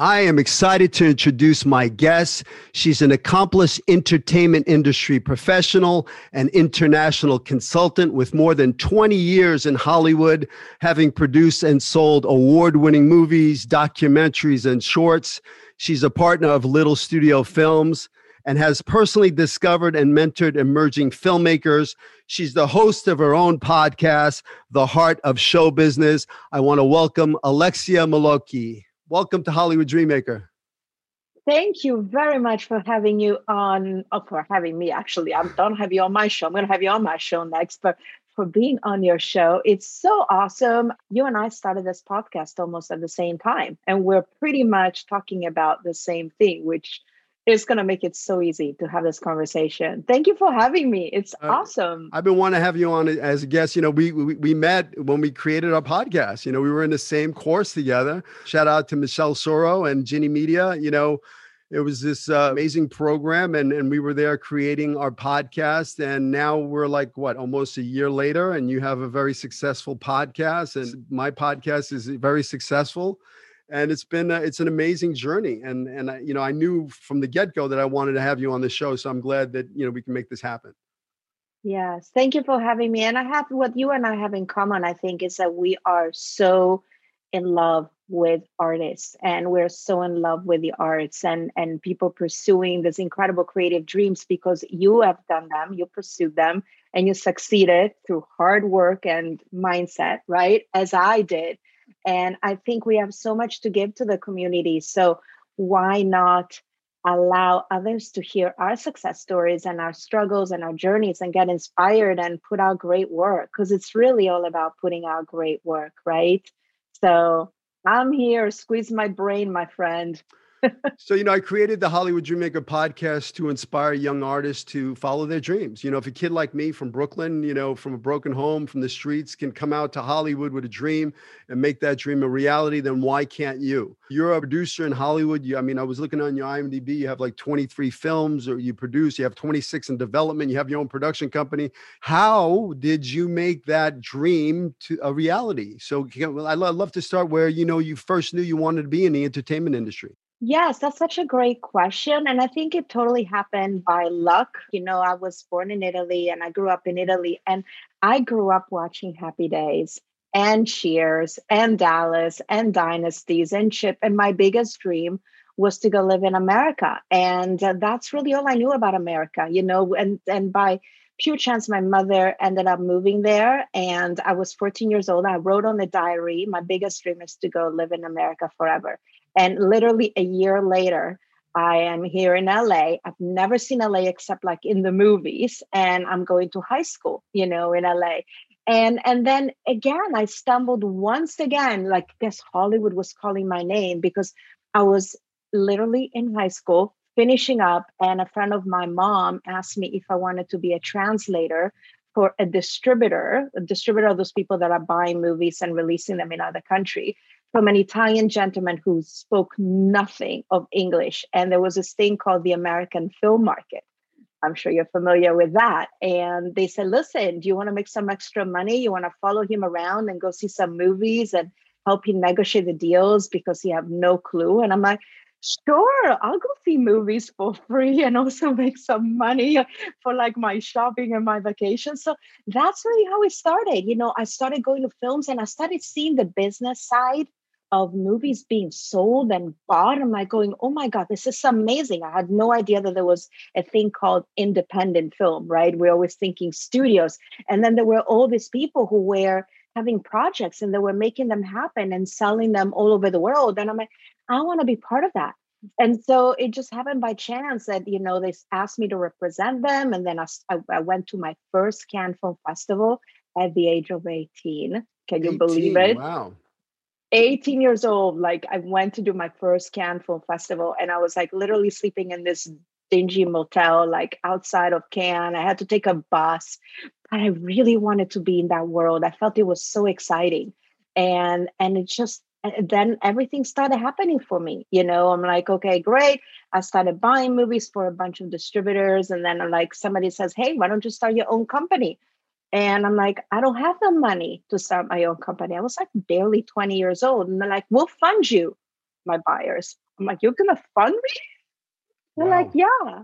I am excited to introduce my guest. She's an accomplished entertainment industry professional and international consultant with more than 20 years in Hollywood, having produced and sold award winning movies, documentaries, and shorts. She's a partner of Little Studio Films and has personally discovered and mentored emerging filmmakers. She's the host of her own podcast, The Heart of Show Business. I want to welcome Alexia Melocchi. Welcome to Hollywood Dreammaker. Thank you very much for having you on, oh, for having me actually. I don't have you on my show. I'm going to have you on my show next, but for being on your show. It's so awesome. You and I started this podcast almost at the same time, and we're pretty much talking about the same thing, which it's going to make it so easy to have this conversation. Thank you for having me. It's uh, awesome. I've been wanting to have you on as a guest. You know, we, we, we met when we created our podcast. You know, we were in the same course together. Shout out to Michelle Soro and Ginny Media. You know, it was this uh, amazing program and, and we were there creating our podcast and now we're like what almost a year later and you have a very successful podcast and my podcast is very successful and it's been a, it's an amazing journey and and I, you know i knew from the get-go that i wanted to have you on the show so i'm glad that you know we can make this happen. Yes thank you for having me and i have what you and i have in common i think is that we are so in love with artists and we're so in love with the arts and and people pursuing these incredible creative dreams because you have done them you pursued them and you succeeded through hard work and mindset right as i did and I think we have so much to give to the community. So why not allow others to hear our success stories and our struggles and our journeys and get inspired and put out great work? Because it's really all about putting out great work, right? So I'm here, squeeze my brain, my friend so, you know, I created the Hollywood Dreammaker podcast to inspire young artists to follow their dreams. You know, if a kid like me from Brooklyn, you know, from a broken home, from the streets, can come out to Hollywood with a dream and make that dream a reality, then why can't you? You're a producer in Hollywood. You, I mean, I was looking on your IMDb, you have like 23 films or you produce, you have 26 in development, you have your own production company. How did you make that dream to a reality? So, I'd love to start where, you know, you first knew you wanted to be in the entertainment industry. Yes, that's such a great question. And I think it totally happened by luck. You know, I was born in Italy and I grew up in Italy, and I grew up watching Happy Days and Cheers and Dallas and Dynasties and Chip. And my biggest dream was to go live in America. And uh, that's really all I knew about America, you know, and, and by pure chance, my mother ended up moving there. And I was 14 years old. I wrote on the diary, my biggest dream is to go live in America forever. And literally a year later, I am here in LA. I've never seen LA except like in the movies, and I'm going to high school, you know, in LA. And and then again, I stumbled once again, like guess Hollywood was calling my name because I was literally in high school finishing up, and a friend of my mom asked me if I wanted to be a translator for a distributor, a distributor of those people that are buying movies and releasing them in other country from an Italian gentleman who spoke nothing of English. And there was this thing called the American film market. I'm sure you're familiar with that. And they said, listen, do you want to make some extra money? You want to follow him around and go see some movies and help him negotiate the deals because he have no clue? And I'm like, sure, I'll go see movies for free and also make some money for like my shopping and my vacation. So that's really how it started. You know, I started going to films and I started seeing the business side of movies being sold and bought. I'm like going, oh my God, this is amazing. I had no idea that there was a thing called independent film, right? We're always thinking studios. And then there were all these people who were having projects and they were making them happen and selling them all over the world. And I'm like, I want to be part of that. And so it just happened by chance that, you know, they asked me to represent them. And then I, I went to my first Cannes Film Festival at the age of 18. Can you 18, believe it? Wow. 18 years old, like I went to do my first Cannes Film Festival and I was like literally sleeping in this dingy motel, like outside of Cannes. I had to take a bus, but I really wanted to be in that world. I felt it was so exciting. And and it just then everything started happening for me. You know, I'm like, okay, great. I started buying movies for a bunch of distributors. And then I'm like, somebody says, hey, why don't you start your own company? And I'm like, I don't have the money to start my own company. I was like barely 20 years old. And they're like, we'll fund you, my buyers. I'm like, you're going to fund me? They're wow. like, yeah,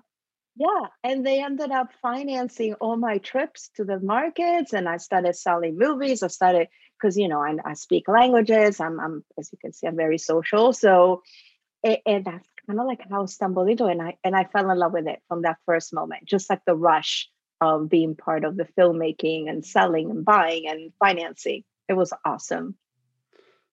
yeah. And they ended up financing all my trips to the markets. And I started selling movies. I started, because, you know, I, I, speak languages. I'm, I'm, as you can see, I'm very social. So, and that's kind of like how I stumbled into it. And I, and I fell in love with it from that first moment, just like the rush of being part of the filmmaking and selling and buying and financing. It was awesome.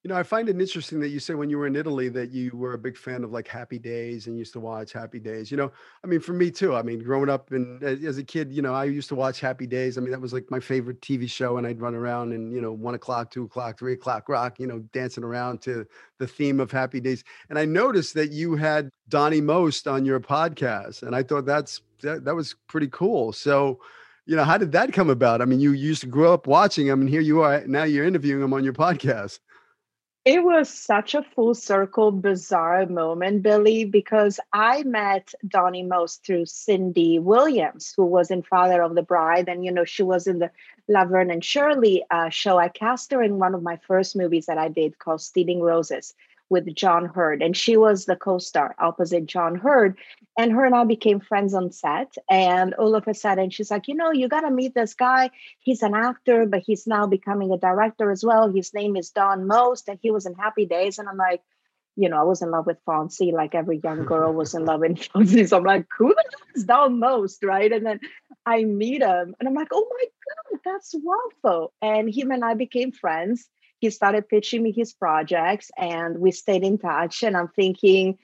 You know, I find it interesting that you say when you were in Italy that you were a big fan of like Happy Days and used to watch Happy Days. You know, I mean, for me too. I mean, growing up and as a kid, you know, I used to watch Happy Days. I mean, that was like my favorite TV show, and I'd run around and you know, one o'clock, two o'clock, three o'clock rock, you know, dancing around to the theme of Happy Days. And I noticed that you had Donnie Most on your podcast, and I thought that's that, that was pretty cool. So you know, how did that come about? I mean, you used to grow up watching him, and here you are now. You're interviewing him on your podcast. It was such a full circle, bizarre moment, Billy, because I met Donnie Most through Cindy Williams, who was in Father of the Bride. And, you know, she was in the Laverne and Shirley uh, show. I cast her in one of my first movies that I did called Stealing Roses with John Heard, and she was the co-star opposite John Heard. And her and I became friends on set. And all of a sudden, she's like, you know, you got to meet this guy. He's an actor, but he's now becoming a director as well. His name is Don Most, and he was in Happy Days. And I'm like, you know, I was in love with Fonzie, like every young girl was in love with Fonzie. So I'm like, who the hell is Don Most, right? And then I meet him, and I'm like, oh my god, that's Rodolfo. And him and I became friends he started pitching me his projects and we stayed in touch and i'm thinking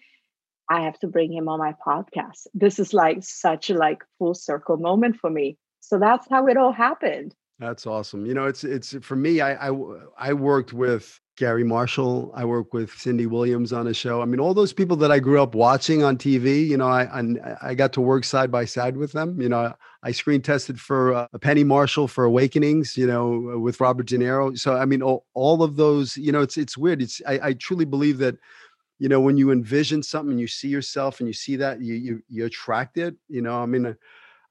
i have to bring him on my podcast. This is like such a like full circle moment for me. So that's how it all happened. That's awesome. You know it's it's for me i i, I worked with Garry Marshall. I work with Cindy Williams on a show. I mean, all those people that I grew up watching on TV. You know, I I, I got to work side by side with them. You know, I screen tested for uh, Penny Marshall for Awakenings. You know, with Robert De Niro. So I mean, all, all of those. You know, it's it's weird. It's I, I truly believe that. You know, when you envision something, you see yourself, and you see that you you you attract it. You know, I mean.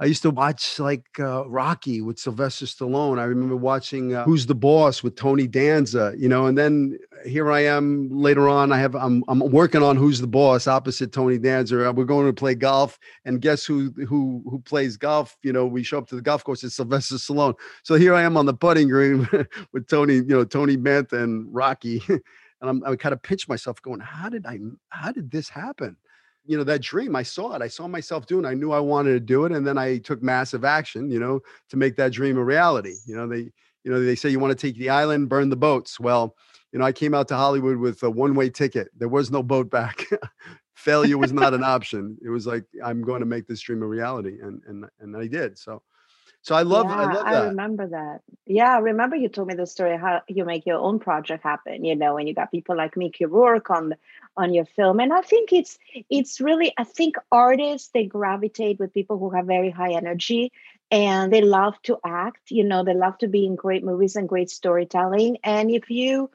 I used to watch like uh, Rocky with Sylvester Stallone. I remember watching uh, Who's the Boss with Tony Danza, you know, and then here I am later on. I have I'm I'm working on Who's the Boss opposite Tony Danza. We're going to play golf, and guess who who who plays golf? You know, we show up to the golf course. It's Sylvester Stallone. So here I am on the putting green with Tony, you know, Tony Danza and Rocky, and I'm I kind of pinch myself, going, how did I how did this happen? You know that dream i saw it i saw myself doing it. i knew i wanted to do it and then i took massive action you know to make that dream a reality you know they you know they say you want to take the island burn the boats well you know i came out to hollywood with a one-way ticket there was no boat back failure was not an option it was like i'm going to make this dream a reality and and and i did so so I love, yeah, I love that. I remember that. Yeah, I remember you told me the story how you make your own project happen. You know, and you got people like Mickey Rourke on on your film, and I think it's it's really. I think artists they gravitate with people who have very high energy, and they love to act. You know, they love to be in great movies and great storytelling. And if you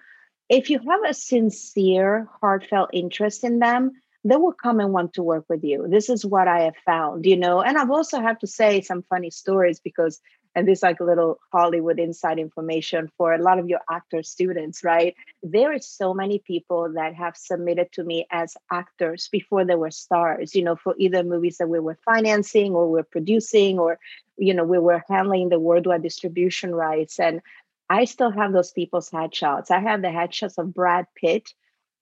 if you have a sincere, heartfelt interest in them, they will come and want to work with you. This is what I have found, you know. And I've also have to say some funny stories because, and this like a little Hollywood inside information for a lot of your actor students, right? There is so many people that have submitted to me as actors before they were stars, you know, for either movies that we were financing or we're producing or, you know, we were handling the worldwide distribution rights. And I still have those people's headshots. I have the headshots of Brad Pitt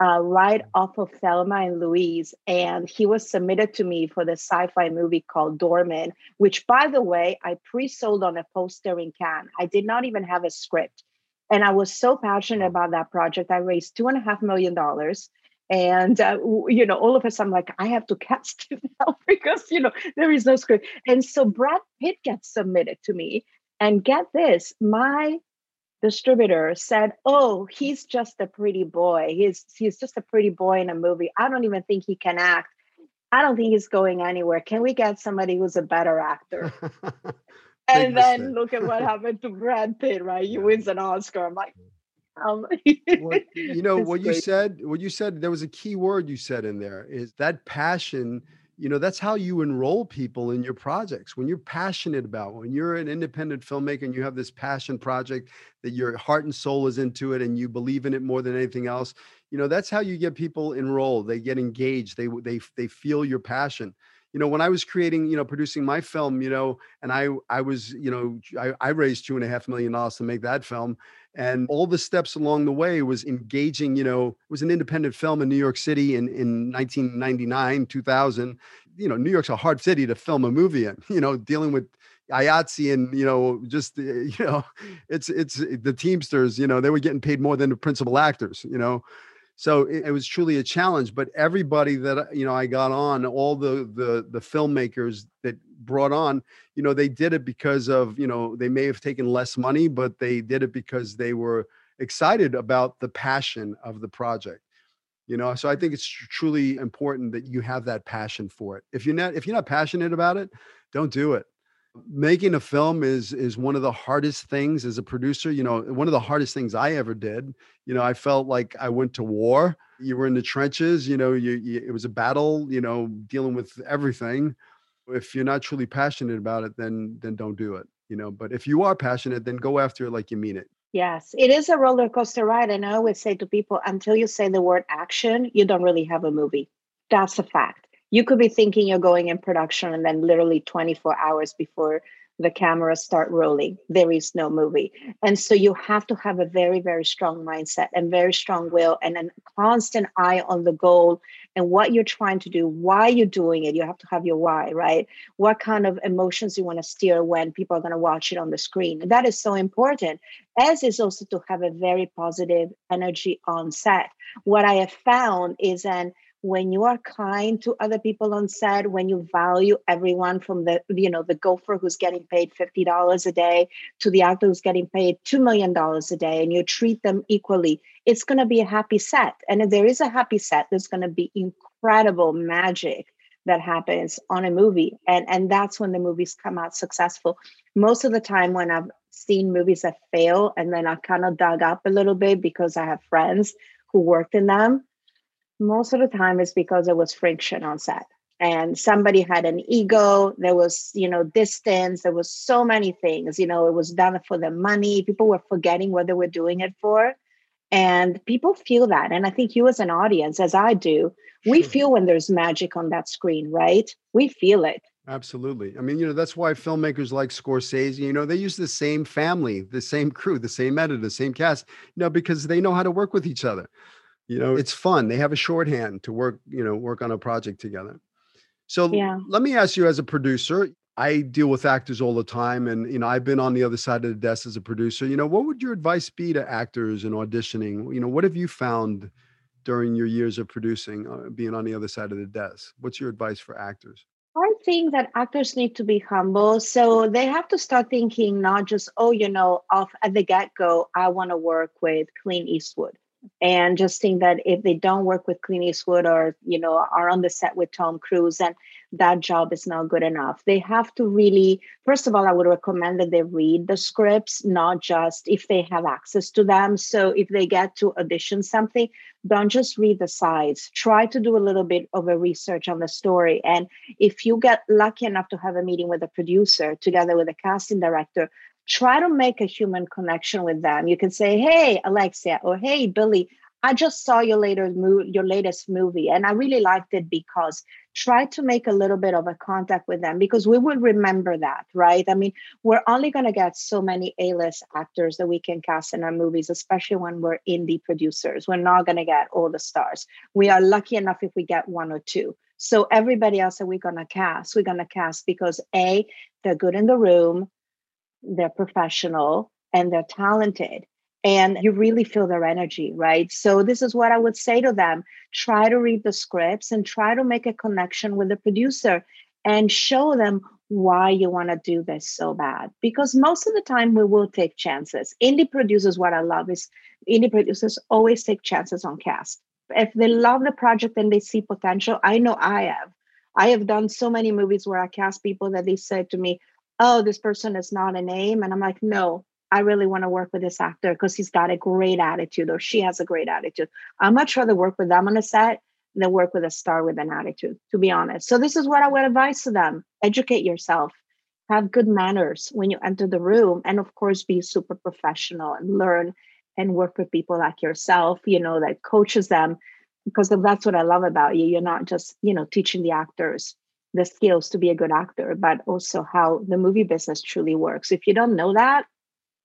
uh, right off of Thelma and Louise, and he was submitted to me for the sci-fi movie called Dorman, which, by the way, I pre-sold on a poster in Cannes. I did not even have a script, and I was so passionate about that project. I raised two and a half million dollars. And uh, you know, all of a sudden, I'm like I have to cast it now because you know there is no script. And so Brad Pitt gets submitted to me, and get this, my distributor said, "Oh, he's just a pretty boy. He's he's just a pretty boy in a movie. I don't even think he can act. I don't think he's going anywhere. Can we get somebody who's a better actor?" and then look at what happened to Brad Pitt, right? He wins an Oscar. I'm like, um, well, you know what great. you said. What you said. There was a key word you said in there. Is that passion you know that's how you enroll people in your projects. When you're passionate about when you're an independent filmmaker and you have this passion project that your heart and soul is into it and you believe in it more than anything else you know that's how you get people enrolled. They get engaged. They they they feel your passion. You know when i was creating you know producing my film you know and i i was you know i, I raised two and a half million dollars to make that film and all the steps along the way was engaging you know it was an independent film in new york city in, in 1999 2000 you know new york's a hard city to film a movie in you know dealing with IATSE and you know just eh, you know it's it's eh, the Teamsters you know they were getting paid more than the principal actors you know? So it, it, was truly a challenge but everybody that you know i got on all the the the filmmakers that brought on you know they did it because of you know they may have taken less money but they did it because they were excited about the passion of the project you know? So i think it's tr- truly important that you have that passion for it. If you're not if you're not passionate about it don't do it. Making a film is is one of the hardest things as a producer you know one of the hardest things i ever did. You know i felt like i went to war. You were in the trenches you know you, you, it was a battle you know dealing with everything if you're not truly passionate about it then then don't do it you know but if you are passionate then go after it like you mean it. Yes it is a roller coaster ride and i always say to people until you say the word action you don't really have a movie. That's a fact. You could be thinking you're going in production and then literally 24 hours before the cameras start rolling. There is no movie. And so you have to have a very very strong mindset and very strong will and a constant eye on the goal and what you're trying to do why you're doing it. You have to have your why right? What kind of emotions you want to steer when people are going to watch it on the screen. That is so important as is also to have a very positive energy on set. What i have found is an when you are kind to other people on set when you value everyone from the you know the gopher who's getting paid $50 a day to the actor who's getting paid $2 million a day and you treat them equally it's going to be a happy set. And if there is a happy set there's going to be incredible magic that happens on a movie. And and that's when the movies come out successful. Most of the time when i've seen movies that fail and then i kind of dug up a little bit because i have friends who worked in them most of the time it's because there was friction on set. And somebody had an ego there was you know distance there was so many things you know it was done for the money people were forgetting what they were doing it for. And people feel that and i think you as an audience as i do we feel when there's magic on that screen right? We feel it. Absolutely. I mean, you know, that's why filmmakers like Scorsese, you know, they use the same family, the same crew, the same editor, the same cast, you know, because they know how to work with each other you know it's fun they have a shorthand to work you know work on a project together so yeah. let me ask you as a producer i deal with actors all the time and you know i've been on the other side of the desk as a producer you know what would your advice be to actors in auditioning you know what have you found during your years of producing uh, being on the other side of the desk what's your advice for actors I think that actors need to be humble. So they have to start thinking not just, oh, you know, off at the get go, I want to work with Clint Eastwood and just think that if they don't work with Clint Eastwood or you know are on the set with Tom Cruise, and that job is not good enough. They have to really, first of all, I would recommend that they read the scripts, not just if they have access to them. So if they get to audition something, don't just read the sides. Try to do a little bit of a research on the story. And if you get lucky enough to have a meeting with a producer together with a casting director, try to make a human connection with them. You can say, "Hey, Alexia," or "Hey, Billy." I just saw your later your latest movie, and I really liked it because try to make a little bit of a contact with them because we will remember that, right? I mean, we're only going to get so many A list actors that we can cast in our movies, especially when we're indie producers. We're not going to get all the stars. We are lucky enough if we get one or two. So everybody else that we're going to cast, we're going to cast because A, they're good in the room, they're professional, and they're talented and you really feel their energy, right? So, this is what I would say to them try to read the scripts and try to make a connection with the producer and show them why you want to do this so bad. Because most of the time, we will take chances. Indie producers, what I love is indie producers always take chances on cast. If they love the project and they see potential, I know I have. I have done so many movies where I cast people that they said to me, Oh, this person is not a name. And I'm like, No, I really want to work with this actor because he's got a great attitude or she has a great attitude. I'm much rather work with them on a set than work with a star with an attitude, to be honest. So this is what I would advise to them. Educate yourself. Have good manners when you enter the room. And of course, be super professional and learn and work with people like yourself, you know, that coaches them. Because that's what I love about you. You're not just, you know, teaching the actors the skills to be a good actor, but also how the movie business truly works. If you don't know that,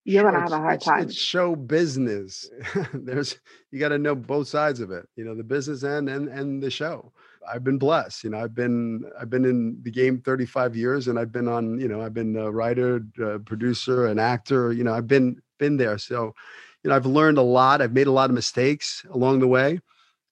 you're gonna have a hard it's, time. It's show business. There's you got to know both sides of it. You know, the business end and and the show. I've been blessed. You know, I've been I've been in the game 35 years, and I've been on. You know, I've been a writer, a producer, an actor. You know, I've been been there. So, you know, I've learned a lot. I've made a lot of mistakes along the way,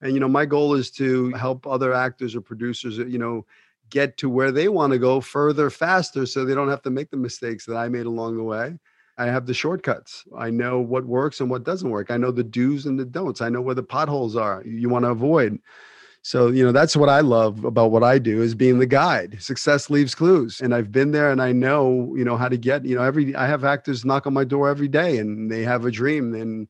and you know, my goal is to help other actors or producers. You know, get to where they want to go further, faster, so they don't have to make the mistakes that I made along the way I have the shortcuts. I know what works and what doesn't work. I know the do's and the don'ts. I know where the potholes are you want to avoid. So, you know, that's what I love about what I do is being the guide. Success leaves clues. And I've been there and I know, you know, how to get, you know, every I have actors knock on my door every day and they have a dream and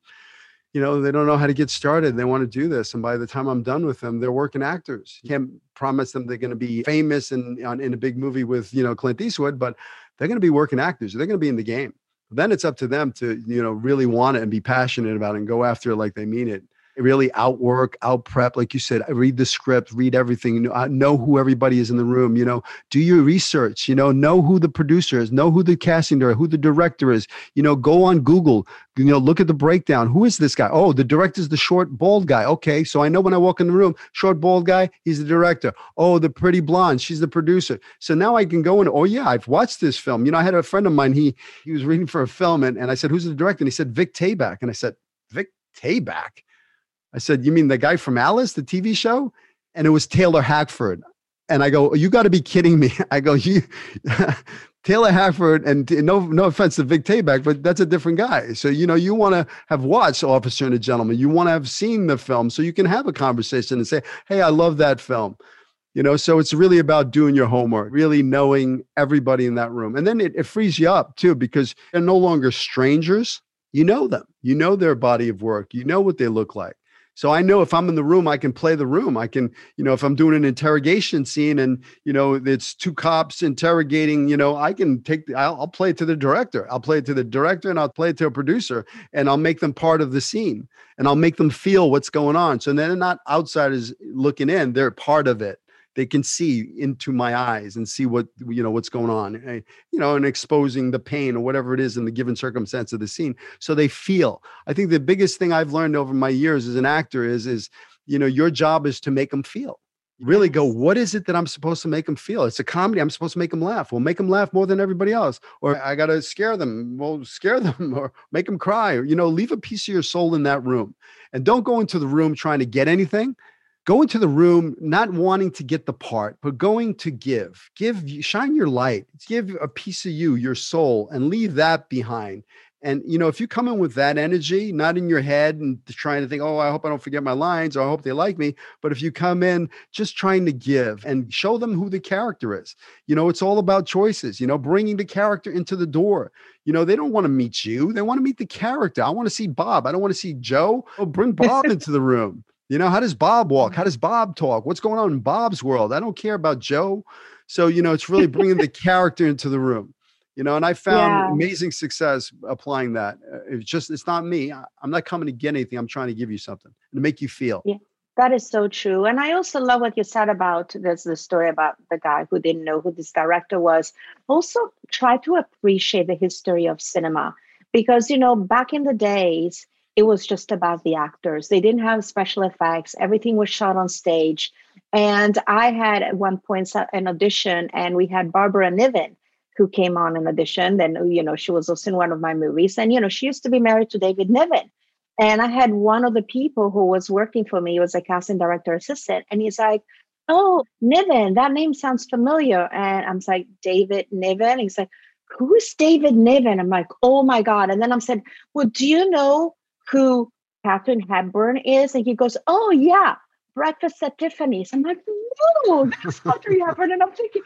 you know, they don't know how to get started. They want to do this. And by the time I'm done with them, they're working actors. Can't promise them they're going to be famous in, in a big movie with, you know, Clint Eastwood, but they're going to be working actors. They're going to be in the game then it's up to them to you know really want it and be passionate about it and go after it like they mean it really outwork, out prep. Like you said, read the script, read everything, uh, know who everybody is in the room, you know, do your research, you know, know who the producer is, know who the casting director, who the director is, you know, go on Google, you know, look at the breakdown. Who is this guy? Oh, the director's the short, bald guy. Okay. So I know when I walk in the room, short, bald guy, he's the director. Oh, the pretty blonde, she's the producer. So now I can go in, oh yeah, I've watched this film. You know, I had a friend of mine, he he was reading for a film and, and I said, who's the director? And he said, Vic Tayback. And I said, Vic Tayback? I said, You mean the guy from Alice, the TV show? And it was Taylor Hackford. And I go, oh, You got to be kidding me. I go, You. Taylor Hackford, and no, no offense to Vic Tayback, but that's a different guy. So, you know, you want to have watched Officer and a Gentleman. You want to have seen the film so you can have a conversation and say, Hey, I love that film. You know, so it's really about doing your homework, really knowing everybody in that room. And then it, it frees you up too, because they're no longer strangers. You know them, you know their body of work, you know what they look like. So I know if I'm in the room, I can play the room. I can, you know, if I'm doing an interrogation scene and, you know, it's two cops interrogating, you know, I can take, the, I'll, I'll play it to the director. I'll play it to the director and I'll play it to a producer and I'll make them part of the scene and I'll make them feel what's going on. So they're not outsiders looking in, they're part of it they can see into my eyes and see what you know what's going on eh, you know and exposing the pain or whatever it is in the given circumstance of the scene so they feel. I think the biggest thing i've learned over my years as an actor is is you know your job is to make them feel. Really go what is it that i'm supposed to make them feel? It's a comedy i'm supposed to make them laugh. Well make them laugh more than everybody else or i gotta scare them. Well scare them or make them cry or you know leave a piece of your soul in that room. And don't go into the room trying to get anything go into the room not wanting to get the part but going to give. Give shine your light. Give a piece of you your soul and leave that behind. And you know if you come in with that energy not in your head and trying to think oh i hope i don't forget my lines or i hope they like me but if you come in just trying to give and show them who the character is. You know it's all about choices you know bringing the character into the door. You know they don't want to meet you they want to meet the character. I want to see bob i don't want to see joe. Oh bring bob into the room you know, how does Bob walk? How does Bob talk? What's going on in Bob's world? I don't care about Joe. So, you know, it's really bringing the character into the room, you know, and I found yeah. amazing success applying that. Uh, it's just, it's not me. I'm not coming to get anything. I'm trying to give you something to make you feel. Yeah. That is so true. And I also love what you said about there's the story about the guy who didn't know who this director was. Also, try to appreciate the history of cinema because, you know, back in the days, it was just about the actors. They didn't have special effects, everything was shot on stage. And I had at one point an audition, and we had Barbara Niven who came on an audition. Then, you know, she was also in one of my movies. And, you know, she used to be married to David Niven. And I had one of the people who was working for me, was a casting director assistant, and he's like, Oh, Niven, that name sounds familiar. And I'm like, David Niven. And he's like, Who's David Niven? I'm like, Oh my God. And then I'm said, Well, do you know who Katharine Hepburn is? And he goes, Oh, yeah, Breakfast at Tiffany's. I'm like, No, that's Audrey Hepburn. And I'm thinking,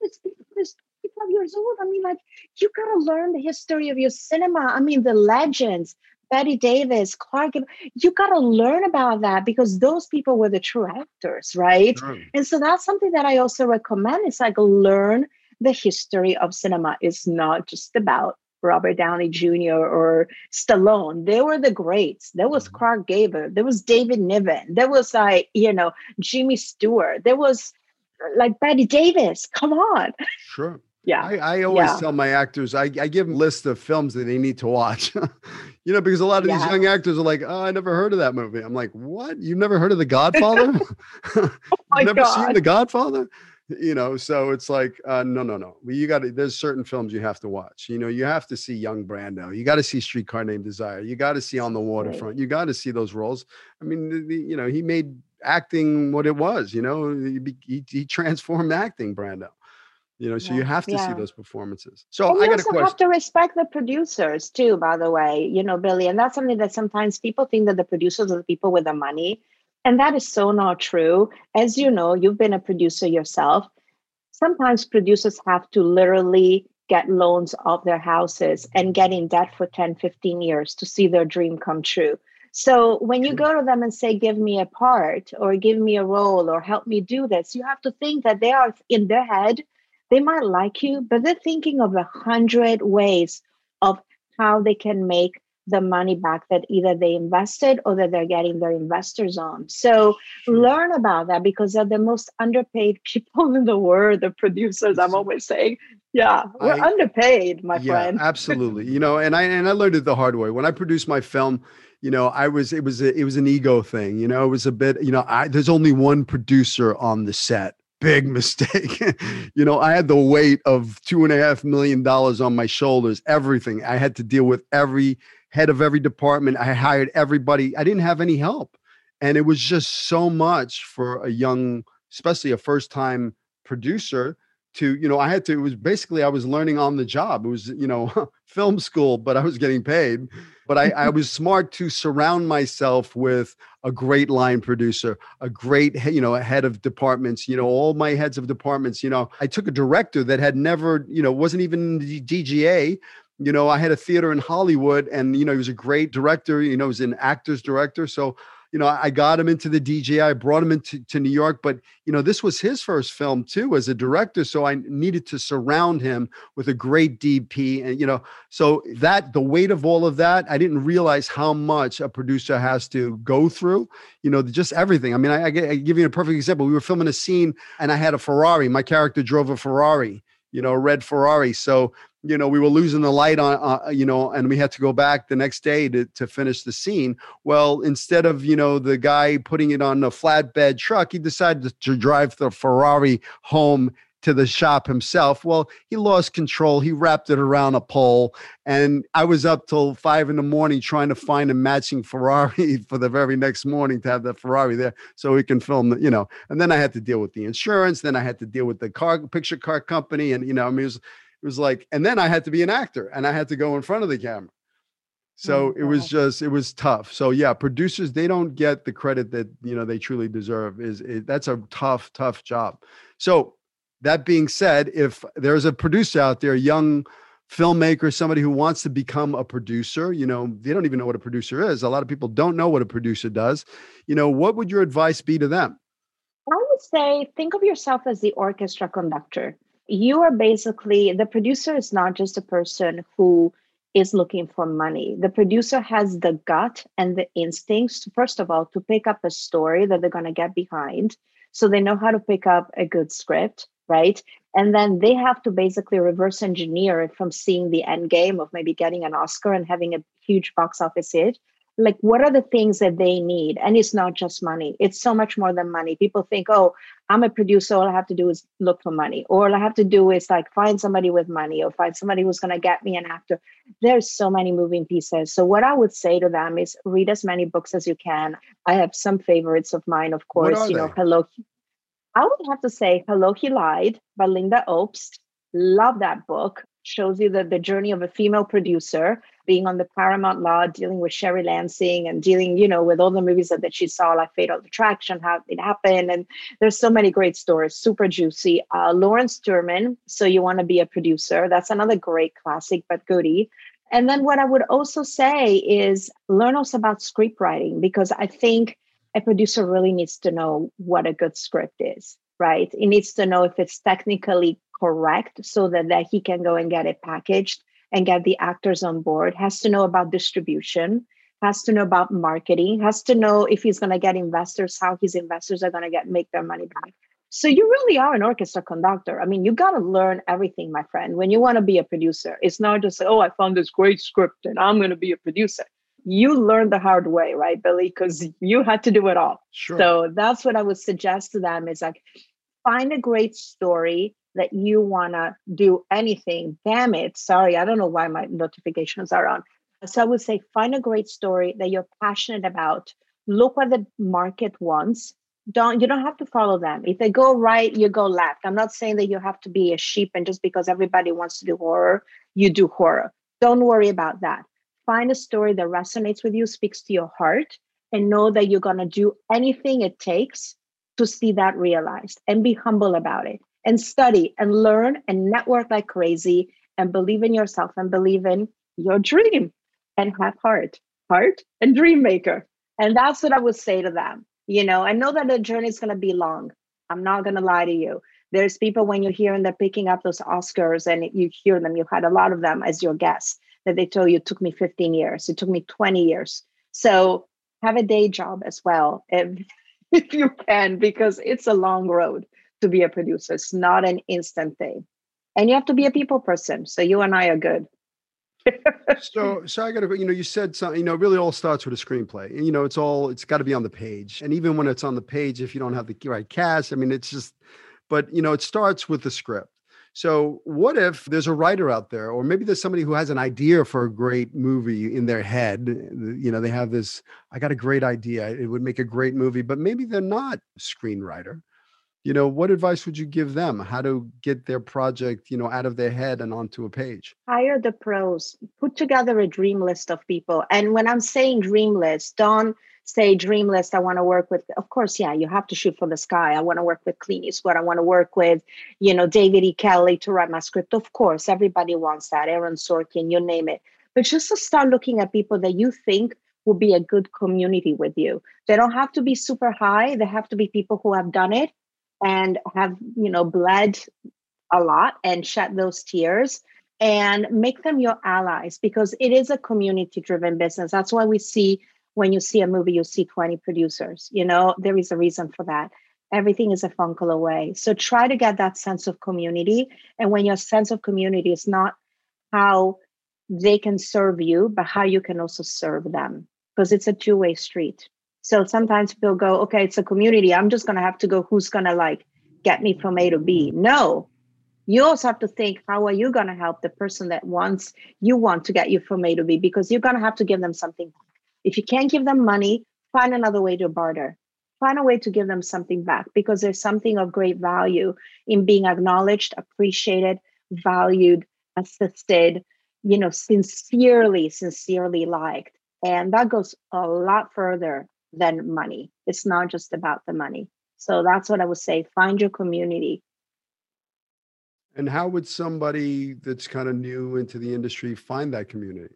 this, this 25 years old. I mean, like, you got to learn the history of your cinema. I mean, the legends, Bette Davis, Clark, you got to learn about that because those people were the true actors, right? Sure. And so that's something that I also recommend. It's like learn the history of cinema. It's not just about Robert Downey Jr. or Stallone. They were the greats. There was mm-hmm. Clark Gable. There was David Niven. There was like, you know, Jimmy Stewart. There was like Bette Davis. Come on. Sure yeah i, I always yeah. tell my actors I, I give them lists of films that they need to watch you know because a lot of yeah. these young actors are like oh i never heard of that movie i'm like what you've never heard of the godfather oh you've never God. seen the godfather you know so it's like uh, no no no. You got there's certain films you have to watch. You know you have to see young brando. You got to see streetcar named desire. You got to see on the waterfront. You got to see those roles. I mean the, you know he made acting what it was you know? He, he, he transformed acting brando. You know so yeah. you have to yeah. see those performances. So and i got also a question have to respect the producers too by the way you know billy and that's something that sometimes people think that the producers are the people with the money and that is so not true. As you know you've been a producer yourself. Sometimes producers have to literally get loans of their houses and get in debt for 10 15 years to see their dream come true. So when you go to them and say give me a part or give me a role or help me do this you have to think that they are in their head they might like you, but they're thinking of a hundred ways of how they can make the money back that either they invested or that they're getting their investors on. So learn about that because they're the most underpaid people in the world, the producers. I'm always saying, yeah, we're I, underpaid, my yeah, friend. absolutely. You know, and I and I learned it the hard way. When I produced my film, you know, I was it was a, it was an ego thing. You know, it was a bit. You know, I there's only one producer on the set big mistake. you know, I had the weight of two and a half million dollars on my shoulders, everything. I had to deal with every head of every department. I hired everybody. I didn't have any help. And it was just so much for a young, especially a first time producer to you know i had to it was basically i was learning on the job it was you know film school but i was getting paid but I, I was smart to surround myself with a great line producer a great you know head of departments you know all my heads of departments you know i took a director that had never you know wasn't even in the dga you know i had a theater in hollywood and you know he was a great director you know he was an actor's director so you know, I got him into the DGA. I brought him into to New York, but you know, this was his first film too as a director, so I needed to surround him with a great DP, and you know, so that the weight of all of that, I didn't realize how much a producer has to go through. You know, just everything. I mean, I, I, I give you a perfect example. We were filming a scene, and I had a Ferrari. My character drove a Ferrari you know, a red Ferrari. So you know, we were losing the light on, uh, you know, and we had to go back the next day to, to finish the scene. Well, instead of, you know, the guy putting it on a flatbed truck, he decided to, drive the Ferrari home to the shop himself. Well, he lost control. He wrapped it around a pole. And I was up till five in the morning trying to find a matching Ferrari for the very next morning to have the Ferrari there so we can film, the, you know. And then I had to deal with the insurance. Then I had to deal with the car picture car company. And, you know, I mean, it was, it was like, and then I had to be an actor and I had to go in front of the camera. Oh, so oh, it was just, it was tough. So yeah, producers, they don't get the credit that, you know, they truly deserve is, is that's a tough, tough job. So that being said, if there's a producer out there, young filmmaker, somebody who wants to become a producer, you know, they don't even know what a producer is. A lot of people don't know what a producer does. You know, what would your advice be to them? I would say think of yourself as the orchestra conductor you are basically the producer is not just a person who is looking for money. The producer has the gut and the instincts, first of all, to pick up a story that they're going to get behind. So they know how to pick up a good script, right? And then they have to basically reverse engineer it from seeing the end game of maybe getting an Oscar and having a huge box office hit like what are the things that they need? And it's not just money. It's so much more than money. People think oh i'm a producer. All i have to do is look for money. Or all i have to do is like find somebody with money or find somebody who's going to get me an actor. There's so many moving pieces. So what i would say to them is read as many books as you can. I have some favorites of mine of course you they? know hello i would have to say hello he lied by lynda obst. Love that book. Shows you the, the journey of a female producer being on the Paramount lot, dealing with Sherry Lansing and dealing, you know, with all the movies that, that she saw, like Fatal Attraction, how it happened. And there's so many great stories, super juicy. Uh, Lawrence Turman, So You Want to Be a Producer. That's another great classic, but goodie. And then what I would also say is learn us about script writing, because I think a producer really needs to know what a good script is, right? He needs to know if it's technically correct so that, that he can go and get it packaged and get the actors on board, has to know about distribution, has to know about marketing, has to know if he's going to get investors, how his investors are going to get make their money back. So you really are an orchestra conductor. I mean, you got to learn everything, my friend. When you want to be a producer, it's not just oh, I found this great script and I'm going to be a producer. You learned the hard way, right, Billy? Because you had to do it all. Sure. So that's what I would suggest to them is like find a great story that you want to do anything, damn it. Sorry, I don't know why my notifications are on. So I would say find a great story that you're passionate about. Look what the market wants. Don't you don't have to follow them. If they go right, you go left. I'm not saying that you have to be a sheep and just because everybody wants to do horror, you do horror. Don't worry about that. Find a story that resonates with you, speaks to your heart, and know that you're going to do anything it takes to see that realized and be humble about it and study and learn and network like crazy and believe in yourself and believe in your dream and have heart, heart and dream maker. And that's what I would say to them. You know, I know that the journey is going to be long. I'm not going to lie to you. There's people when you hear and they're picking up those Oscars and you hear them, You've had a lot of them as your guests that they tell you it took me 15 years, it took me 20 years. So have a day job as well if, if you can, because it's a long road to be a producer. It's not an instant thing. And you have to be a people person. So you and I are good. so so I gotta you know, you said something, you know, really all starts with a screenplay. And you know, it's all it's gotta be on the page. And even when it's on the page, if you don't have the right cast, I mean it's just but you know, it starts with the script. So, what if there's a writer out there, or maybe there's somebody who has an idea for a great movie in their head? You know, they have this, I got a great idea. It would make a great movie, but maybe they're not screenwriter you know what advice would you give them? How to get their project you know out of their head and onto a page? Hire the pros. Put together a dream list of people. And when i'm saying dream list don't say dream list i want to work with of course yeah you have to shoot for the sky. I want to work with clint eastwood. I want to work with you know david e. Kelley to write my script. Of course everybody wants that. Aaron sorkin you name it. But just to start looking at people that you think will be a good community with you. They don't have to be super high. They have to be people who have done it and have you know bled a lot and shed those tears and make them your allies because it is a community driven business. That's why we see when you see a movie you see 20 producers you know there is a reason for that. Everything is a phone call away. So try to get that sense of community. And when your sense of community is not how they can serve you but how you can also serve them because it's a two-way street so sometimes people go, okay, it's a community. I'm just going to have to go, who's going to like get me from A to B? No. You also have to think, how are you going to help the person that wants you want to get you from A to B? Because you're going to have to give them something. If you can't give them money, find another way to barter. Find a way to give them something back because there's something of great value in being acknowledged, appreciated, valued, assisted, you know, sincerely, sincerely liked. And that goes a lot further than money. It's not just about the money. So that's what I would say. Find your community. And how would somebody that's kind of new into the industry find that community?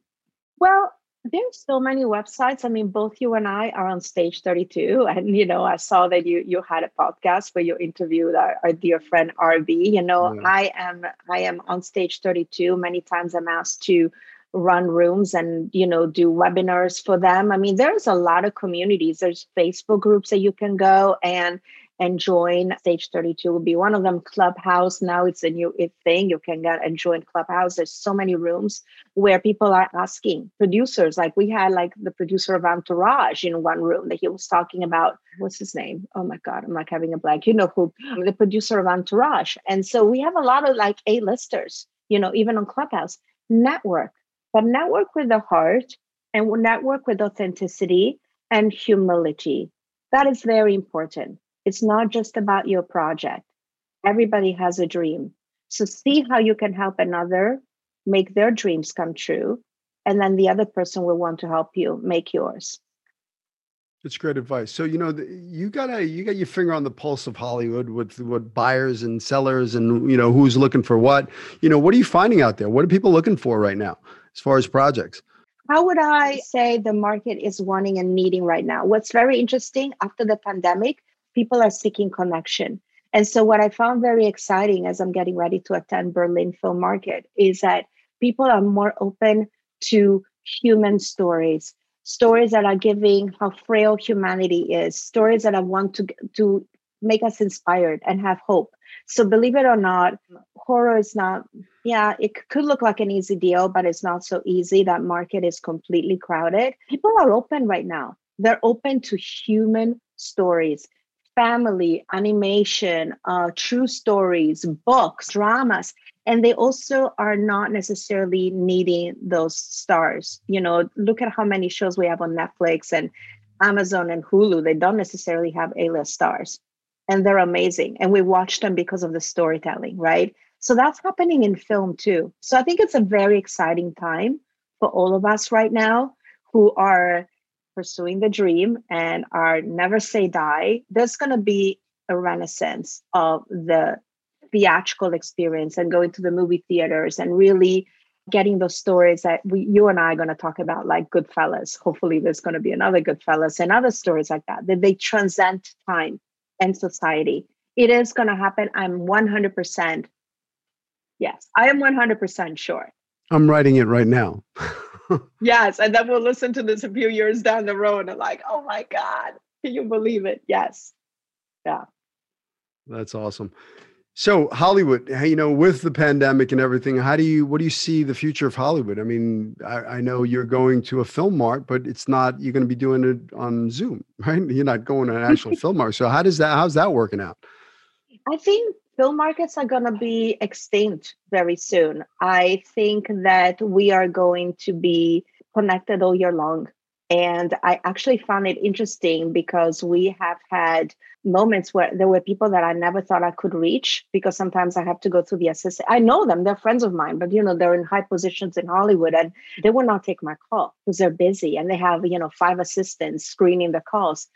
Well, there's so many websites. I mean, both you and I are on Stage 32, and you know, I saw that you you had a podcast where you interviewed our, our dear friend RB. You know, yeah. I am I am on Stage 32. Many times I'm asked to run rooms and you know do webinars for them. I mean there's a lot of communities. There's facebook groups that you can go and and join. Stage 32 will be one of them. Clubhouse now it's a new thing. You can get and join clubhouse. There's so many rooms where people are asking producers. Like we had like the producer of entourage in one room that he was talking about what's his name? Oh my god i'm like having a blank. You know who? The producer of entourage. And so we have a lot of like a-listers you know even on clubhouse. Network but network with the heart and network with authenticity and humility. That is very important. It's not just about your project. Everybody has a dream. So see how you can help another make their dreams come true. And then the other person will want to help you make yours. That's great advice. So you know you got a you got your finger on the pulse of Hollywood with what buyers and sellers and you know who's looking for what. You know what are you finding out there? What are people looking for right now? As far as projects? How would I say the market is wanting and needing right now? What's very interesting after the pandemic, people are seeking connection. And so, what I found very exciting as I'm getting ready to attend Berlin Film Market is that people are more open to human stories, stories that are giving how frail humanity is, stories that I want to, to make us inspired and have hope. So, believe it or not, horror is not yeah, it could look like an easy deal, but it's not so easy. That market is completely crowded. People are open right now. They're open to human stories, family, animation, uh, true stories, books, dramas. And they also are not necessarily needing those stars. You know, look at how many shows we have on Netflix and Amazon and Hulu. They don't necessarily have A list stars and they're amazing. And we watch them because of the storytelling, right? So that's happening in film too. So I think it's a very exciting time for all of us right now who are pursuing the dream and are never say die. There's going to be a renaissance of the theatrical experience and going to the movie theaters and really getting those stories that we you and I are going to talk about like Goodfellas. Hopefully there's going to be another Goodfellas and other stories like that that they transcend time and society. It is going to happen. I'm 100% Yes, I am 100% sure. I'm writing it right now. yes, and then we'll listen to this a few years down the road and like, oh my God, can you believe it? Yes. Yeah. That's awesome. So Hollywood, you know, with the pandemic and everything, how do you what do you see the future of Hollywood? I mean, I, I know you're going to a film mart, but it's not you're going to be doing it on Zoom, right? You're not going to an actual film mart. So how does that how's that working out? I think film markets are going to be extinct very soon. I think that we are going to be connected all year long. And I actually found it interesting because we have had moments where there were people that I never thought I could reach because sometimes I have to go through the assistant. I know them, they're friends of mine, but you know, they're in high positions in Hollywood and they will not take my call because they're busy and they have, you know, five assistants screening the calls.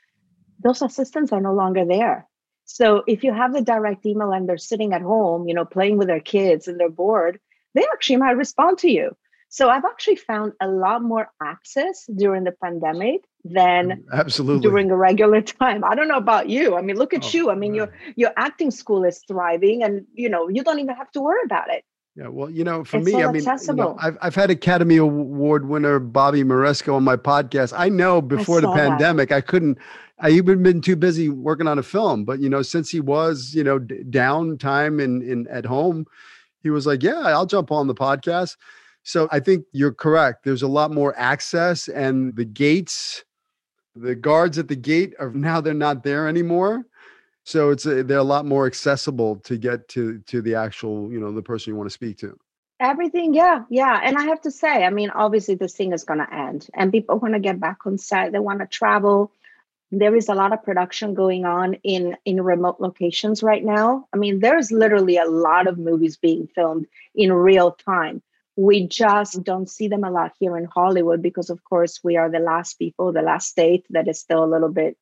Those assistants are no longer there. So if you have the direct email and they're sitting at home, you know, playing with their kids and they're bored, they actually might respond to you. So I've actually found a lot more access during the pandemic than mm, absolutely during a regular time. I don't know about you. I mean, look at oh, you. I mean, your your acting school is thriving, and you know you don't even have to worry about it. Yeah, well, you know, for it's me, so I mean, you know, I've I've had Academy Award winner Bobby Moresco on my podcast. I know before I the pandemic, that. I couldn't. I even been too busy working on a film, but you know, since he was, you know, d- downtime in in at home, he was like, "Yeah, I'll jump on the podcast." So I think you're correct. There's a lot more access, and the gates, the guards at the gate are now they're not there anymore so it's a, they're a lot more accessible to get to to the actual you know the person you want to speak to. Everything yeah yeah and i have to say i mean obviously this thing is going to end and people want to get back on set they want to travel. There is a lot of production going on in in remote locations right now. I mean there's literally a lot of movies being filmed in real time. We just don't see them a lot here in hollywood because of course we are the last people the last state that is still a little bit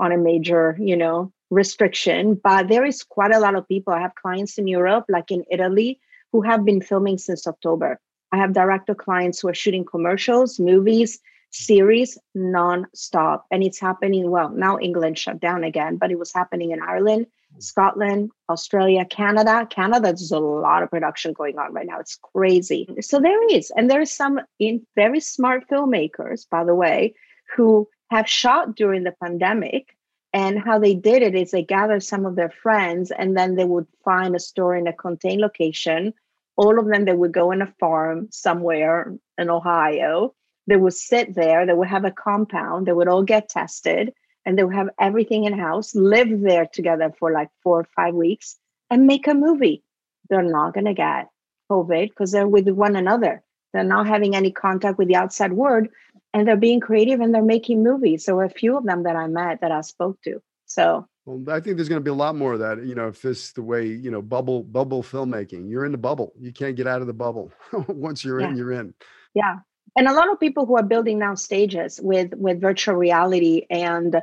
on a major you know restriction, but there is quite a lot of people. I have clients in Europe, like in Italy, who have been filming since October. I have director clients who are shooting commercials, movies, series non-stop. And it's happening, well, now England shut down again, but it was happening in Ireland Scotland, Australia, Canada. Canada, there's a lot of production going on right now. It's crazy. So there is, and there is some in very smart filmmakers, by the way, who have shot during the pandemic. And how they did it is they gathered some of their friends and then they would find a store in a contained location. All of them, they would go in a farm somewhere in Ohio. They would sit there, they would have a compound, they would all get tested and they would have everything in house, live there together for like four or five weeks, and make a movie. They're not going to get COVID because they're with one another. They're not having any contact with the outside world, and they're being creative and they're making movies. So a few of them that I met that I spoke to. So well, I think there's going to be a lot more of that. You know, if this the way you know bubble bubble filmmaking, you're in the bubble. You can't get out of the bubble. Once you're yeah. in, you're in. Yeah, and a lot of people who are building now stages with with virtual reality and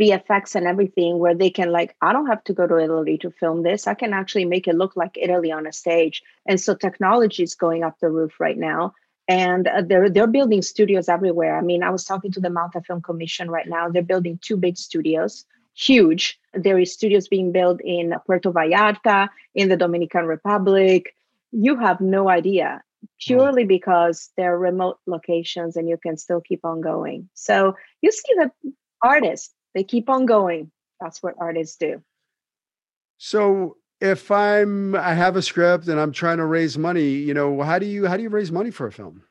VFX and everything where they can like I don't have to go to Italy to film this. I can actually make it look like Italy on a stage. And so technology is going up the roof right now. And uh, they're they're building studios everywhere. I mean, I was talking to the Malta Film Commission right now. They're building two big studios, huge. There is studios being built in Puerto Vallarta, in the Dominican Republic. You have no idea purely because they're remote locations and you can still keep on going. So you see that artists, they keep on going. That's what artists do. So if I'm I have a script and I'm trying to raise money, you know, how do you how do you raise money for a film?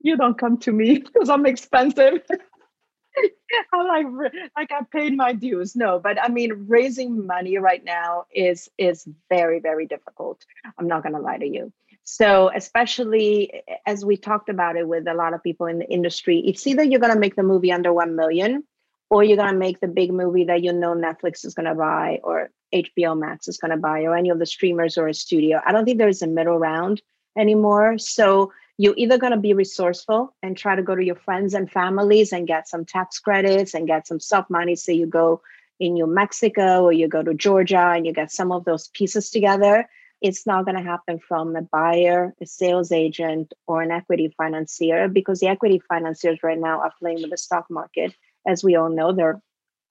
You don't come to me because I'm expensive. I like like I paid my dues. No, but I mean raising money right now is is very very difficult. I'm not going to lie to you. So, especially as we talked about it with a lot of people in the industry, it's either you're going to make the movie under 1 million or you're going to make the big movie that you know Netflix is going to buy or HBO Max is going to buy or any of the streamers or a studio. I don't think there's a middle round anymore. So, you're either going to be resourceful and try to go to your friends and families and get some tax credits and get some soft money. so you go in New Mexico or you go to Georgia and you get some of those pieces together it's not going to happen from a buyer, a sales agent, or an equity financier because the equity financiers right now are playing with the stock market. As we all know, they're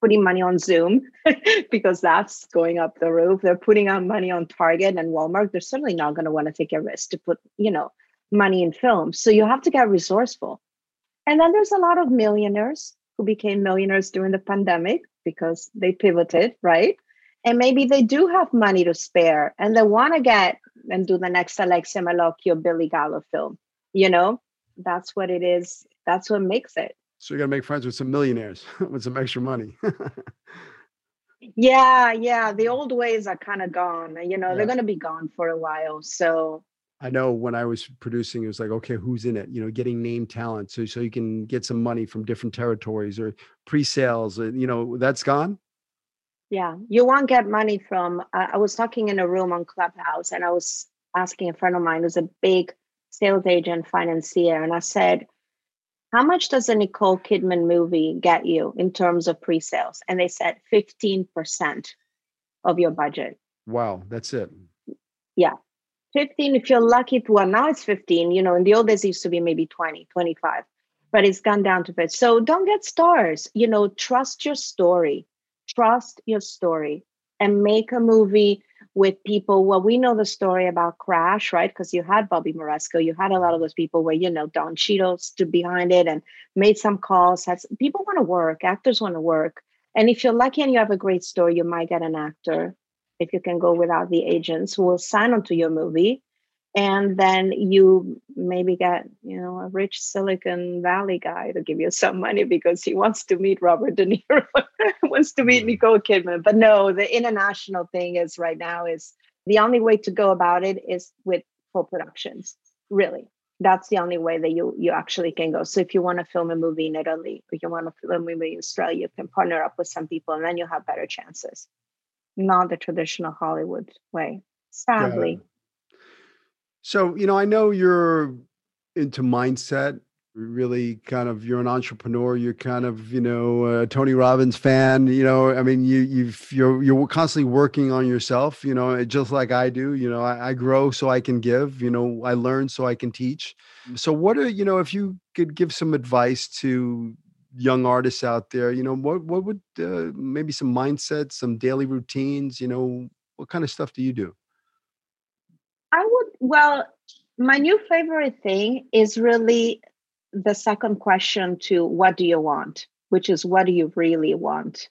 putting money on Zoom because that's going up the roof. They're putting out money on Target and Walmart. They're certainly not going to want to take a risk to put, you know, money in film. So you have to get resourceful. And then there's a lot of millionaires who became millionaires during the pandemic because they pivoted, right? and maybe they do have money to spare and they want to get and do the next Alexia Melocchi Billy Gallo film. You know, that's what it is. That's what makes it. So you got to make friends with some millionaires with some extra money. yeah, yeah. The old ways are kind of gone. You know, yeah. they're going to be gone for a while. So I know when I was producing, it was like, okay, who's in it? You know, getting name talent, so so you can get some money from different territories or pre-sales. Uh, you know, that's gone. Yeah, you won't get money from. Uh, I was talking in a room on Clubhouse, and I was asking a friend of mine who's a big sales agent, financier, and I said, "How much does a Nicole Kidman movie get you in terms of pre-sales?" And they said fifteen percent of your budget. Wow, that's it. Yeah, 15 if you're lucky to well now it's 15 you know in the old days it used to be maybe 20 25 but it's gone down to 5 so don't get stars you know trust your story trust your story and make a movie with people. Well, we know the story about Crash, right? Because you had Bobby Moresco, you had a lot of those people where you know Don Cheadle stood behind it and made some calls. Has people want to work, actors want to work, and if you're lucky and you have a great story, you might get an actor. If you can go without the agents who will sign onto your movie, and then you maybe get you know a rich silicon valley guy to give you some money because he wants to meet robert de niro wants to meet mm-hmm. nicole kidman. But no the international thing is right now is the only way to go about it is with full productions really. That's the only way that you you actually can go. So if you want to film a movie in italy or you want to film a movie in australia you can partner up with some people and then you have better chances. Not the traditional hollywood way sadly. Yeah so, you know, I know you're into mindset, really kind of you're an entrepreneur, you're kind of, you know, a Tony Robbins fan, you know, I mean, you you've you're you're constantly working on yourself, you know, just like I do, you know, I, I grow so I can give, you know, I learn so I can teach. So what are, you know, if you could give some advice to young artists out there, you know, what what would uh, maybe some mindset, some daily routines, you know, what kind of stuff do you do? Well, my new favorite thing is really the second question to what do you want, which is what do you really want?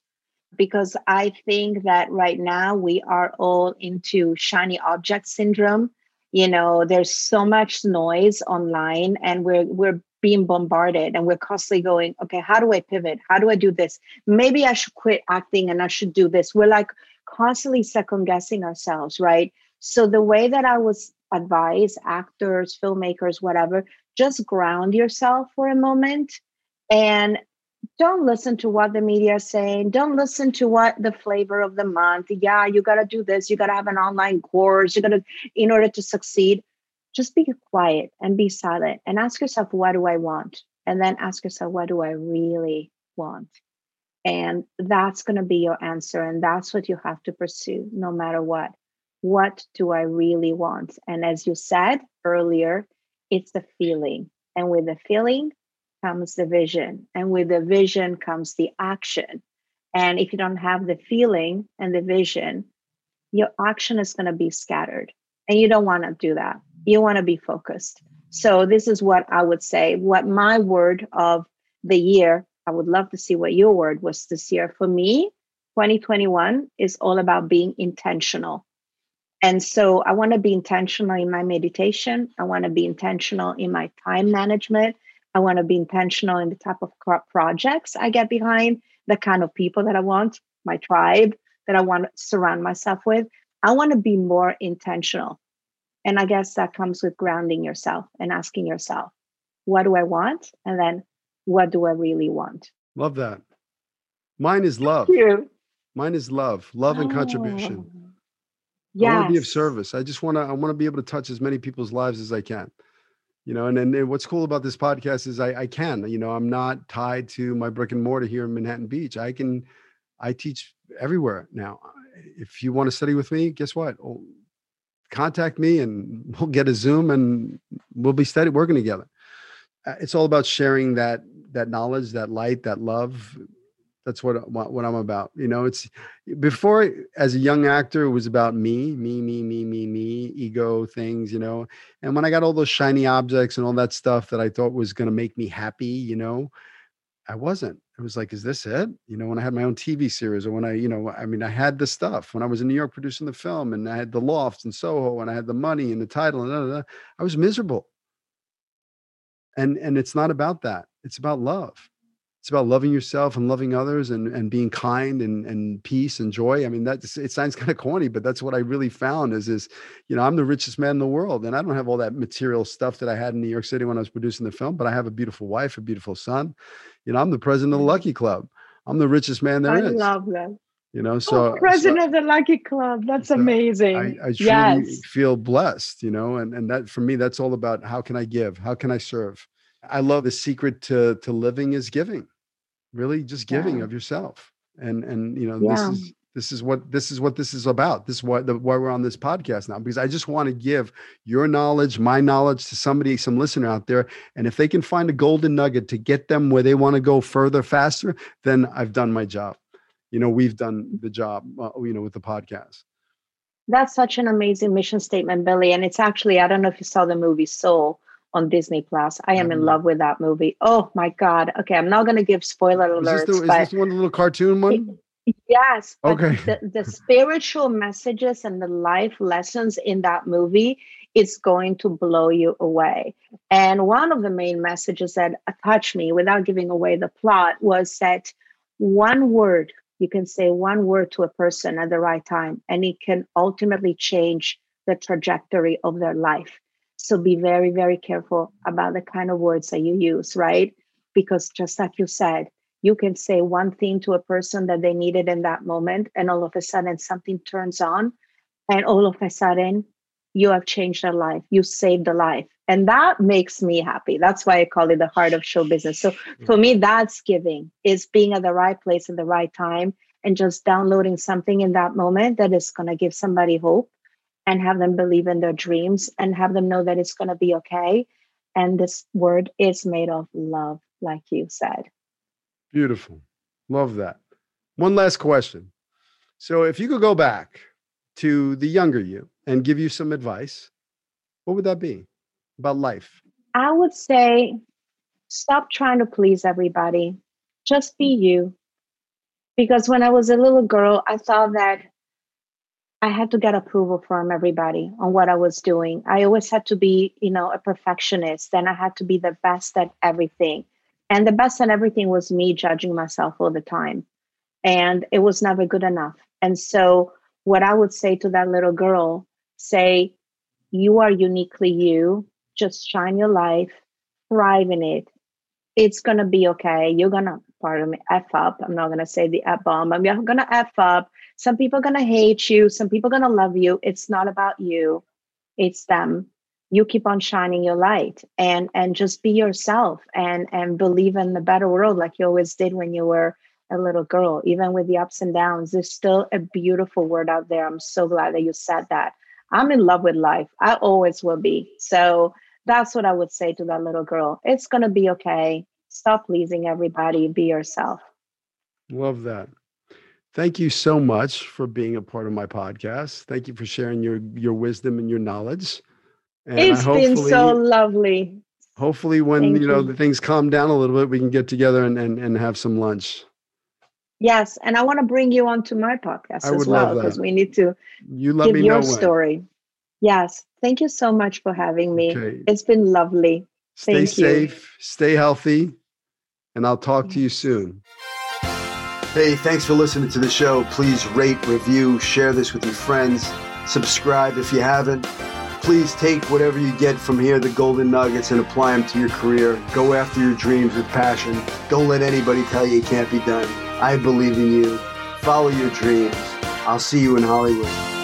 Because I think that right now we are all into shiny object syndrome. You know, there's so much noise online and we're we're being bombarded and we're constantly going, okay, how do I pivot? How do I do this? Maybe I should quit acting and I should do this. We're like constantly second guessing ourselves, right? So the way that I was advise actors, filmmakers, whatever, just ground yourself for a moment and don't listen to what the media is saying. Don't listen to what the flavor of the month. Yeah, you got to do this. You got to have an online course. You got to, in order to succeed, just be quiet and be silent and ask yourself, what do I want? And then ask yourself, what do I really want? And that's going to be your answer. And that's what you have to pursue no matter what what do I really want? And as you said earlier, it's the feeling. And with the feeling comes the vision. And with the vision comes the action. And if you don't have the feeling and the vision, your action is going to be scattered. And you don't want to do that. You want to be focused. So, this is what I would say. What my word of the year, I would love to see what your word was this year. For me, 2021 is all about being intentional. And so I want to be intentional in my meditation. I want to be intentional in my time management. I want to be intentional in the type of projects I get behind, the kind of people that I want, my tribe that I want to surround myself with. I want to be more intentional. And I guess that comes with grounding yourself and asking yourself, what do I want? And then what do I really want? Love that. Mine is love. Mine is love, love and oh. contribution. Yes. I want to be of service. I just want to I want to be able to touch as many people's lives as I can. You know, and then what's cool about this podcast is I, I can, you know, I'm not tied to my brick and mortar here in Manhattan Beach. I can I teach everywhere now. If you want to study with me, guess what? Oh, contact me and we'll get a Zoom and we'll be study working together. Uh, it's all about sharing that that knowledge, that light, that love, that's what, what what I'm about. You know, it's before as a young actor, it was about me, me, me, me, me, me, ego things. You know, and when I got all those shiny objects and all that stuff that I thought was going to make me happy, you know, I wasn't. It was like, is this it? You know, when I had my own TV series, or when I, you know, I mean, I had the stuff when I was in New York producing the film, and I had the lofts in Soho, and I had the money and the title, and blah, blah, blah. I was miserable. And and it's not about that. It's about love it's about loving yourself and loving others and, and being kind and, and peace and joy. I mean, that it sounds kind of corny, but that's what I really found is, is, you know, I'm the richest man in the world and I don't have all that material stuff that I had in New York City when I was producing the film, but I have a beautiful wife, a beautiful son. You know, I'm the president of the mm. Lucky Club. I'm the richest man there I is. I love that. You know, so oh, president so, of the Lucky Club. That's so amazing. I, I truly yes. feel blessed, you know, and, and that for me, that's all about how can I give? How can I serve? I love the secret to to living is giving really just giving yeah. of yourself and and you know yeah. this is this is what this is what this is about this is what the, why we're on this podcast now because i just want to give your knowledge my knowledge to somebody some listener out there and if they can find a golden nugget to get them where they want to go further faster then i've done my job you know we've done the job uh, you know with the podcast that's such an amazing mission statement billy and it's actually i don't know if you saw the movie soul on Disney Plus. I am in mm-hmm. love with that movie. Oh my god! Okay, I'm not going to give spoiler alerts. Is this, the, is this one the little cartoon one? Yes. Okay. The, the spiritual messages and the life lessons in that movie is going to blow you away. And one of the main messages that touched me, without giving away the plot, was that one word you can say one word to a person at the right time, and it can ultimately change the trajectory of their life. So be very, very careful about the kind of words that you use, right? Because just like you said, you can say one thing to a person that they needed in that moment, and all of a sudden something turns on, and all of a sudden you have changed their life. You saved a life. And that makes me happy. That's why I call it the heart of show business. So for me, that's giving, is being at the right place at the right time and just downloading something in that moment that is going to give somebody hope and have them believe in their dreams and have them know that it's going to be okay. And this word is made of love, like you said. Beautiful. Love that. One last question. So, if you could go back to the younger you and give you some advice, what would that be about life? I would say stop trying to please everybody. Just be you. Because when I was a little girl, I thought that I had to get approval from everybody on what I was doing. I always had to be, you know, a perfectionist and I had to be the best at everything. And the best at everything was me judging myself all the time. And it was never good enough. And so what I would say to that little girl, say, you are uniquely you. Just shine your life, thrive in it. It's gonna be okay. You're gonna, pardon me, f up. I'm not gonna say the f bomb. I'm gonna f up. Some people are gonna hate you. Some people are gonna love you. It's not about you. It's them. You keep on shining your light and and just be yourself and and believe in the better world like you always did when you were a little girl. Even with the ups and downs, there's still a beautiful word out there. I'm so glad that you said that. I'm in love with life. I always will be. So that's what I would say to that little girl. It's going to be okay. Stop pleasing everybody. Be yourself. Love that. Thank you so much for being a part of my podcast. Thank you for sharing your your wisdom and your knowledge. And it's been so lovely. Hopefully, when Thank you know you. the things calm down a little bit, we can get together and, and, and have some lunch. Yes, and I want to bring you onto my podcast I as well because we need to you let give your story. Yes, thank you so much for having me. Okay. It's been lovely. Stay thank safe, you. stay healthy, and I'll talk to you soon. Hey, thanks for listening to the show. Please rate, review, share this with your friends, subscribe if you haven't. Please take whatever you get from here, the golden nuggets, and apply them to your career. Go after your dreams with passion. Don't let anybody tell you it can't be done. I believe in you. Follow your dreams. I'll see you in Hollywood.